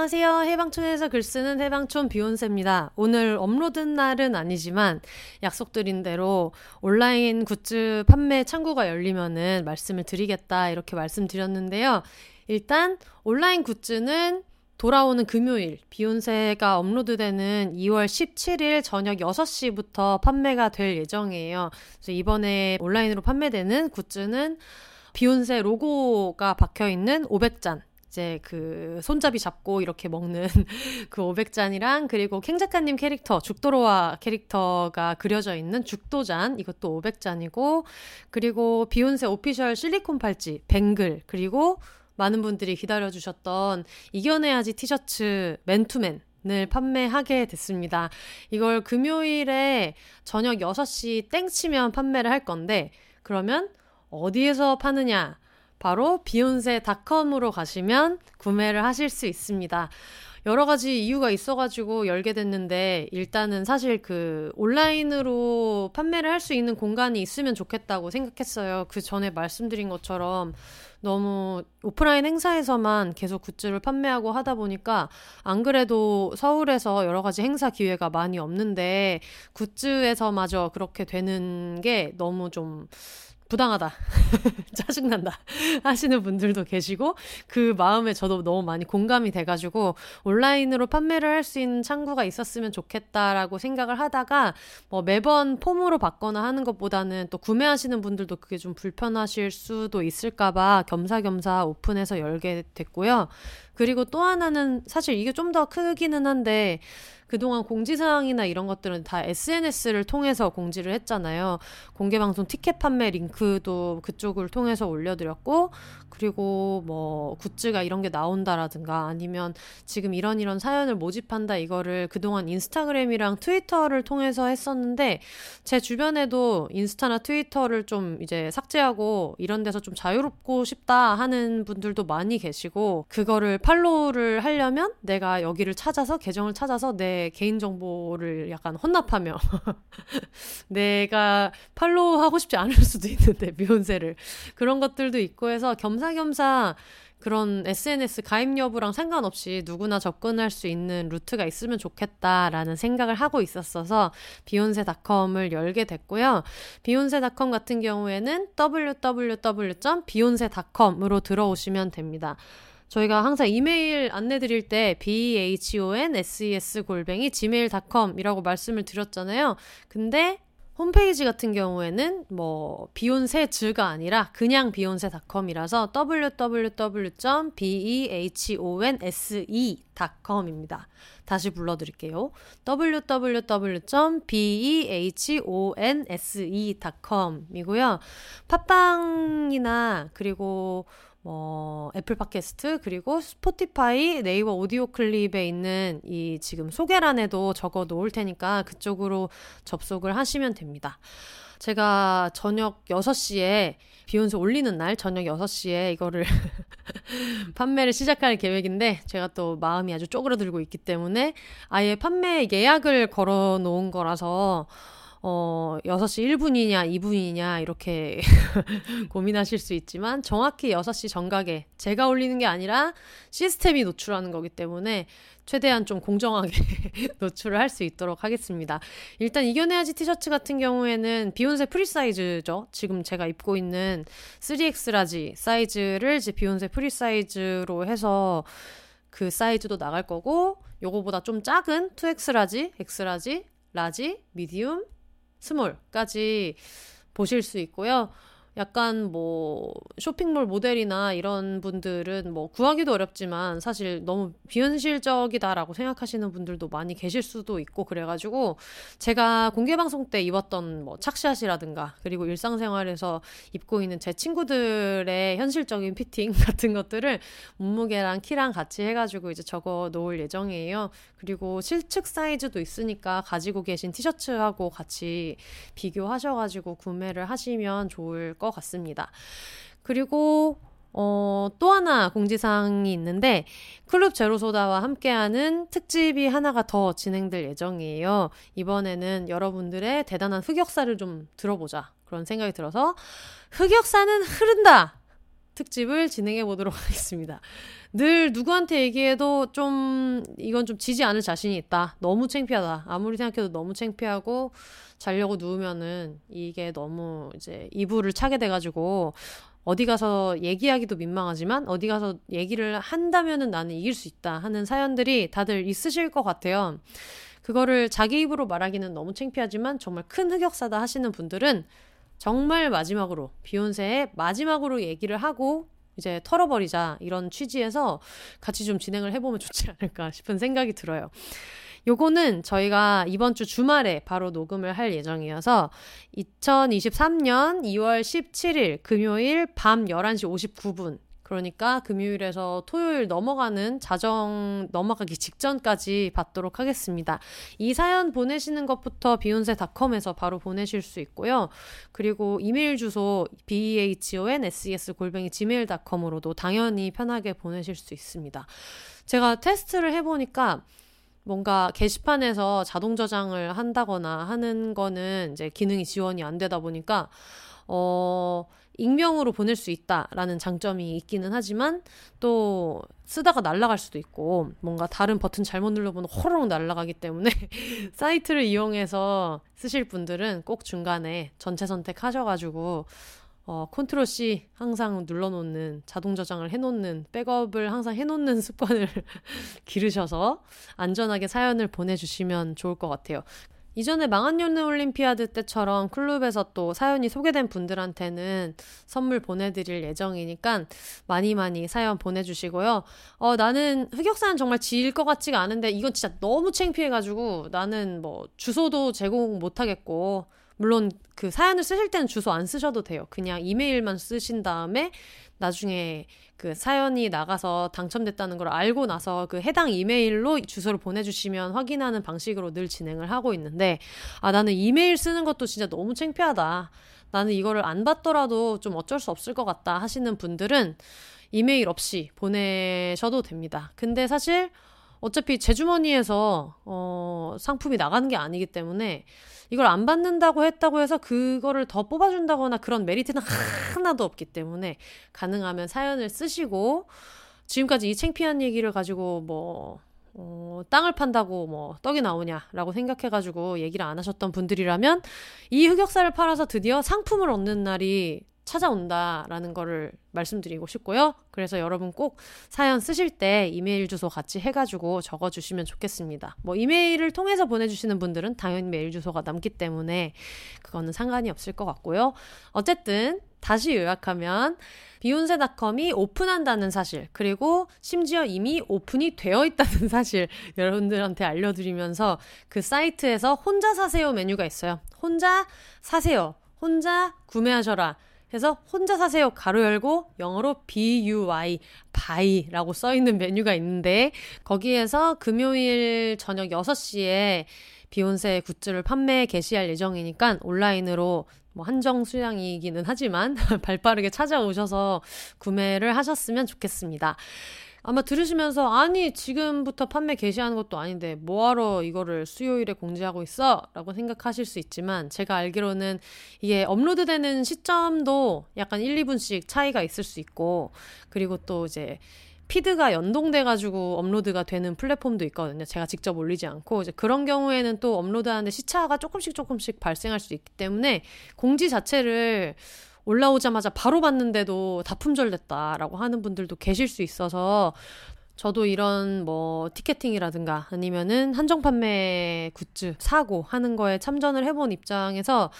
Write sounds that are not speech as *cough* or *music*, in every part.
안녕하세요. 해방촌에서 글 쓰는 해방촌 비혼세입니다. 오늘 업로드 날은 아니지만 약속드린 대로 온라인 굿즈 판매 창구가 열리면은 말씀을 드리겠다 이렇게 말씀드렸는데요. 일단 온라인 굿즈는 돌아오는 금요일 비혼세가 업로드되는 2월 17일 저녁 6시부터 판매가 될 예정이에요. 그래서 이번에 온라인으로 판매되는 굿즈는 비욘세 로고가 박혀 있는 500잔 이제 그 손잡이 잡고 이렇게 먹는 *laughs* 그 500잔이랑 그리고 캥 작가님 캐릭터 죽도로와 캐릭터가 그려져 있는 죽도잔 이것도 500잔이고 그리고 비욘세 오피셜 실리콘 팔찌 뱅글 그리고 많은 분들이 기다려주셨던 이겨내야지 티셔츠 맨투맨 을 판매하게 됐습니다. 이걸 금요일에 저녁 6시 땡 치면 판매를 할 건데, 그러면 어디에서 파느냐? 바로 비욘세닷컴으로 가시면 구매를 하실 수 있습니다. 여러 가지 이유가 있어가지고 열게 됐는데 일단은 사실 그 온라인으로 판매를 할 수 있는 공간이 있으면 좋겠다고 생각했어요. 그 전에 말씀드린 것처럼 너무 오프라인 행사에서만 계속 굿즈를 판매하고 하다 보니까 안 그래도 서울에서 여러 가지 행사 기회가 많이 없는데 굿즈에서마저 그렇게 되는 게 너무 좀 부당하다. *laughs* 짜증난다. 하시는 분들도 계시고, 그 마음에 저도 너무 많이 공감이 돼가지고, 온라인으로 판매를 할 수 있는 창구가 있었으면 좋겠다라고 생각을 하다가, 뭐 매번 폼으로 받거나 하는 것보다는 또 구매하시는 분들도 그게 좀 불편하실 수도 있을까봐 겸사겸사 오픈해서 열게 됐고요. 그리고 또 하나는 사실 이게 좀 더 크기는 한데, 그동안 공지사항이나 이런 것들은 다 SNS를 통해서 공지를 했잖아요. 공개방송 티켓 판매 링크도 그쪽을 통해서 올려드렸고, 그리고 뭐 굿즈가 이런 게 나온다라든가 아니면 지금 이런 이런 사연을 모집한다 이거를 그동안 인스타그램이랑 트위터를 통해서 했었는데 제 주변에도 인스타나 트위터를 좀 이제 삭제하고 이런 데서 좀 자유롭고 싶다 하는 분들도 많이 계시고 그거를 팔로우를 하려면 내가 여기를 찾아서 계정을 찾아서 내 개인 정보를 약간 혼납하며 *laughs* 내가 팔로우 하고 싶지 않을 수도 있는데 *laughs* 비욘세를 그런 것들도 있고 해서 겸사겸사 그런 SNS 가입 여부랑 상관없이 누구나 접근할 수 있는 루트가 있으면 좋겠다라는 생각을 하고 있었어서 비욘세닷컴을 열게 됐고요. 비욘세닷컴 같은 경우에는 www.beyonce.com으로 들어오시면 됩니다. 저희가 항상 이메일 안내 드릴 때 behonses 골뱅이 gmail.com이라고 말씀을 드렸잖아요. 근데 홈페이지 같은 경우에는 뭐 비욘세 즈가 아니라 그냥 비욘세닷컴이라서 www.behonse.com입니다. 다시 불러드릴게요. www.behonse.com이고요. 팟빵이나 그리고 뭐 애플 팟캐스트 그리고 스포티파이 네이버 오디오 클립에 있는 이 지금 소개란에도 적어 놓을 테니까 그쪽으로 접속을 하시면 됩니다. 제가 저녁 6시에 비욘세 올리는 날 저녁 6시에 이거를 *laughs* 판매를 시작할 계획인데 제가 또 마음이 아주 쪼그러들고 있기 때문에 아예 판매 예약을 걸어 놓은 거라서 어, 6시 1분이냐, 2분이냐, 이렇게 *laughs* 고민하실 수 있지만, 정확히 6시 정각에 제가 올리는 게 아니라 시스템이 노출하는 거기 때문에, 최대한 좀 공정하게 *laughs* 노출을 할 수 있도록 하겠습니다. 일단 이겨내야지 티셔츠 같은 경우에는 비혼세 프리 사이즈죠. 지금 제가 입고 있는 3X large 사이즈를 이제 비혼세 프리 사이즈로 해서 그 사이즈도 나갈 거고, 요거보다 좀 작은 2X 라지, X 라지, 라지, 미디움, 스몰까지 보실 수 있고요. 약간 뭐 쇼핑몰 모델이나 이런 분들은 뭐 구하기도 어렵지만 사실 너무 비현실적이다라고 생각하시는 분들도 많이 계실 수도 있고 그래가지고 제가 공개 방송 때 입었던 뭐 착샷이라든가 그리고 일상생활에서 입고 있는 제 친구들의 현실적인 피팅 *laughs* 같은 것들을 몸무게랑 키랑 같이 해가지고 이제 적어 놓을 예정이에요. 그리고 실측 사이즈도 있으니까 가지고 계신 티셔츠하고 같이 비교하셔가지고 구매를 하시면 좋을 것 같습니다. 그리고 어, 또 하나 공지사항이 있는데, 클럽 제로소다와 함께하는 특집이 하나가 더 진행될 예정이에요. 이번에는 여러분들의 대단한 흑역사를 좀 들어보자. 그런 생각이 들어서, 흑역사는 흐른다! 특집을 진행해 보도록 *laughs* 하겠습니다. 늘 누구한테 얘기해도 좀, 이건 좀 지지 않을 자신이 있다. 너무 창피하다. 아무리 생각해도 너무 창피하고, 자려고 누우면은 이게 너무 이제 이불을 차게 돼가지고 어디 가서 얘기하기도 민망하지만 어디 가서 얘기를 한다면은 나는 이길 수 있다 하는 사연들이 다들 있으실 것 같아요. 그거를 자기 입으로 말하기는 너무 창피하지만 정말 큰 흑역사다 하시는 분들은 정말 마지막으로 비욘세의 마지막으로 얘기를 하고 이제 털어버리자 이런 취지에서 같이 좀 진행을 해보면 좋지 않을까 싶은 생각이 들어요. 요거는 저희가 이번 주 주말에 바로 녹음을 할 예정이어서 2023년 2월 17일 금요일 밤 11시 59분 그러니까 금요일에서 토요일 넘어가는 자정 넘어가기 직전까지 받도록 하겠습니다. 이 사연 보내시는 것부터 비욘세닷컴에서 바로 보내실 수 있고요. 그리고 이메일 주소 behonses 골뱅이 gmail.com으로도 당연히 편하게 보내실 수 있습니다. 제가 테스트를 해보니까 뭔가 게시판에서 자동 저장을 한다거나 하는 거는 이제 기능이 지원이 안 되다 보니까 어 익명으로 보낼 수 있다라는 장점이 있기는 하지만 또 쓰다가 날아갈 수도 있고 뭔가 다른 버튼 잘못 눌러보면 호로록 날아가기 때문에 *laughs* 사이트를 이용해서 쓰실 분들은 꼭 중간에 전체 선택하셔가지고 어, 컨트롤 C 항상 눌러놓는 자동 저장을 해놓는 백업을 항상 해놓는 *laughs* 습관을 *laughs* 기르셔서 안전하게 사연을 보내주시면 좋을 것 같아요. 이전에 망한 연애 올림피아드 때처럼 클럽에서 또 사연이 소개된 분들한테는 선물 보내드릴 예정이니까 많이 많이 사연 보내주시고요. 어, 나는 흑역사는 정말 지일 것 같지가 않은데 이건 진짜 너무 창피해가지고 나는 뭐 주소도 제공 못하겠고 물론 그 사연을 쓰실 때는 주소 안 쓰셔도 돼요. 그냥 이메일만 쓰신 다음에 나중에 그 사연이 나가서 당첨됐다는 걸 알고 나서 그 해당 이메일로 주소를 보내주시면 확인하는 방식으로 늘 진행을 하고 있는데 아 나는 이메일 쓰는 것도 진짜 너무 창피하다. 나는 이거를 안 받더라도 좀 어쩔 수 없을 것 같다 하시는 분들은 이메일 없이 보내셔도 됩니다. 근데 사실 어차피 제 주머니에서 어, 상품이 나가는 게 아니기 때문에 이걸 안 받는다고 했다고 해서 그거를 더 뽑아준다거나 그런 메리트는 하나도 없기 때문에 가능하면 사연을 쓰시고 지금까지 이 창피한 얘기를 가지고 뭐 어, 땅을 판다고 뭐 떡이 나오냐라고 생각해가지고 얘기를 안 하셨던 분들이라면 이 흑역사를 팔아서 드디어 상품을 얻는 날이 찾아온다라는 거를 말씀드리고 싶고요. 그래서 여러분 꼭 사연 쓰실 때 이메일 주소 같이 해가지고 적어주시면 좋겠습니다. 뭐 이메일을 통해서 보내주시는 분들은 당연히 메일 주소가 남기 때문에 그거는 상관이 없을 것 같고요. 어쨌든 다시 요약하면 비혼세닷컴이 오픈한다는 사실 그리고 심지어 이미 오픈이 되어 있다는 *laughs* 사실 여러분들한테 알려드리면서 그 사이트에서 혼자 사세요 메뉴가 있어요. 혼자 사세요. 혼자 구매하셔라. 해서 혼자 사세요 가로 열고 영어로 BUY buy라고 써 있는 메뉴가 있는데 거기에서 금요일 저녁 6시에 비욘세 굿즈를 판매 개시할 예정이니까 온라인으로 뭐 한정 수량이기는 하지만 *laughs* 발 빠르게 찾아오셔서 구매를 하셨으면 좋겠습니다. 아마 들으시면서 아니 지금부터 판매 개시하는 것도 아닌데 뭐하러 이거를 수요일에 공지하고 있어? 라고 생각하실 수 있지만 제가 알기로는 이게 업로드되는 시점도 약간 1, 2분씩 차이가 있을 수 있고 그리고 또 이제 피드가 연동돼가지고 업로드가 되는 플랫폼도 있거든요. 제가 직접 올리지 않고 이제 그런 경우에는 또 업로드하는데 시차가 조금씩 조금씩 발생할 수 있기 때문에 공지 자체를 올라오자마자 바로 봤는데도 다 품절됐다라고 하는 분들도 계실 수 있어서 저도 이런 뭐 티켓팅이라든가 아니면은 한정 판매 굿즈 사고 하는 거에 참전을 해본 입장에서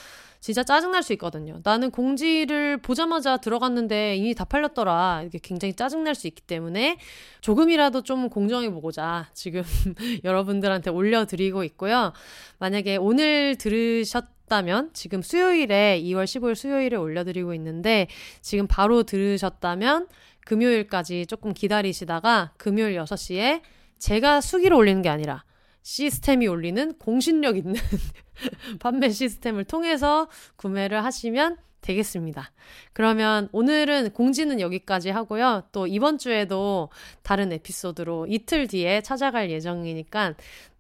진짜 짜증날 수 있거든요. 나는 공지를 보자마자 들어갔는데 이미 다 팔렸더라. 이게 굉장히 짜증날 수 있기 때문에 조금이라도 좀 공정해 보고자 지금 *laughs* 여러분들한테 올려드리고 있고요. 만약에 오늘 들으셨 다면 지금 수요일에 2월 15일 수요일에 올려드리고 있는데 지금 바로 들으셨다면 금요일까지 조금 기다리시다가 금요일 6시에 제가 수기로 올리는 게 아니라 시스템이 올리는 공신력 있는 *laughs* 판매 시스템을 통해서 구매를 하시면 되겠습니다. 그러면 오늘은 공지는 여기까지 하고요. 또 이번 주에도 다른 에피소드로 이틀 뒤에 찾아갈 예정이니까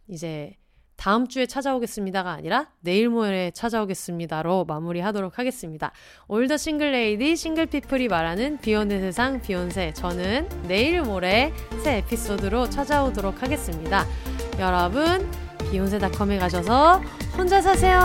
이제 다음 주에 찾아오겠습니다.가 아니라 내일 모레 찾아오겠습니다로 마무리하도록 하겠습니다. 올더 싱글레이디 싱글피플이 말하는 비욘의 세상 비욘세 저는 내일 모레 새 에피소드로 찾아오도록 하겠습니다. 여러분 비욘세닷컴에 가셔서 혼자 사세요.